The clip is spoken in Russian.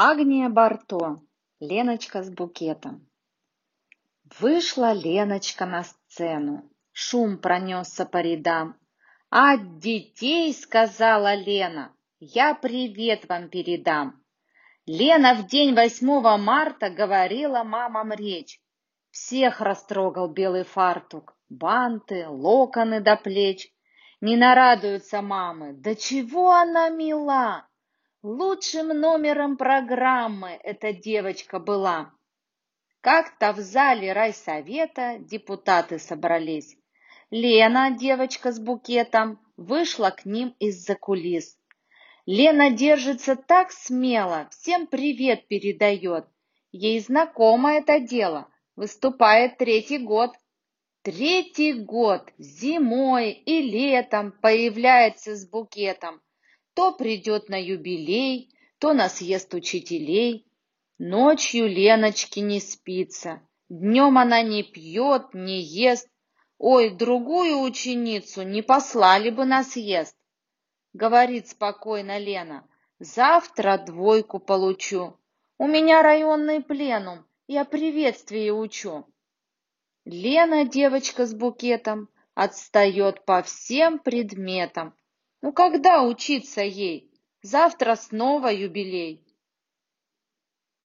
Агния Барто, Леночка с букетом. Вышла Леночка на сцену, шум пронесся по рядам. «От детей, — сказала Лена, — я привет вам передам». Лена в день 8 марта говорила мамам речь. Всех растрогал белый фартук, банты, локоны до плеч. Не нарадуются мамы, да чего она мила! Лучшим номером программы эта девочка была. Как-то в зале райсовета депутаты собрались. Лена, девочка с букетом, вышла к ним из-за кулис. Лена держится так смело, всем привет передает. Ей знакомо это дело, выступает третий год. Третий год, зимой и летом появляется с букетом. То придет на юбилей, то на съезд учителей. Ночью Леночке не спится, днем она не пьет, не ест. Ой, другую ученицу не послали бы на съезд. Говорит спокойно Лена, завтра двойку получу. У меня районный пленум, я приветствие учу. Лена, девочка с букетом, отстает по всем предметам, ну когда учиться ей? Завтра снова юбилей.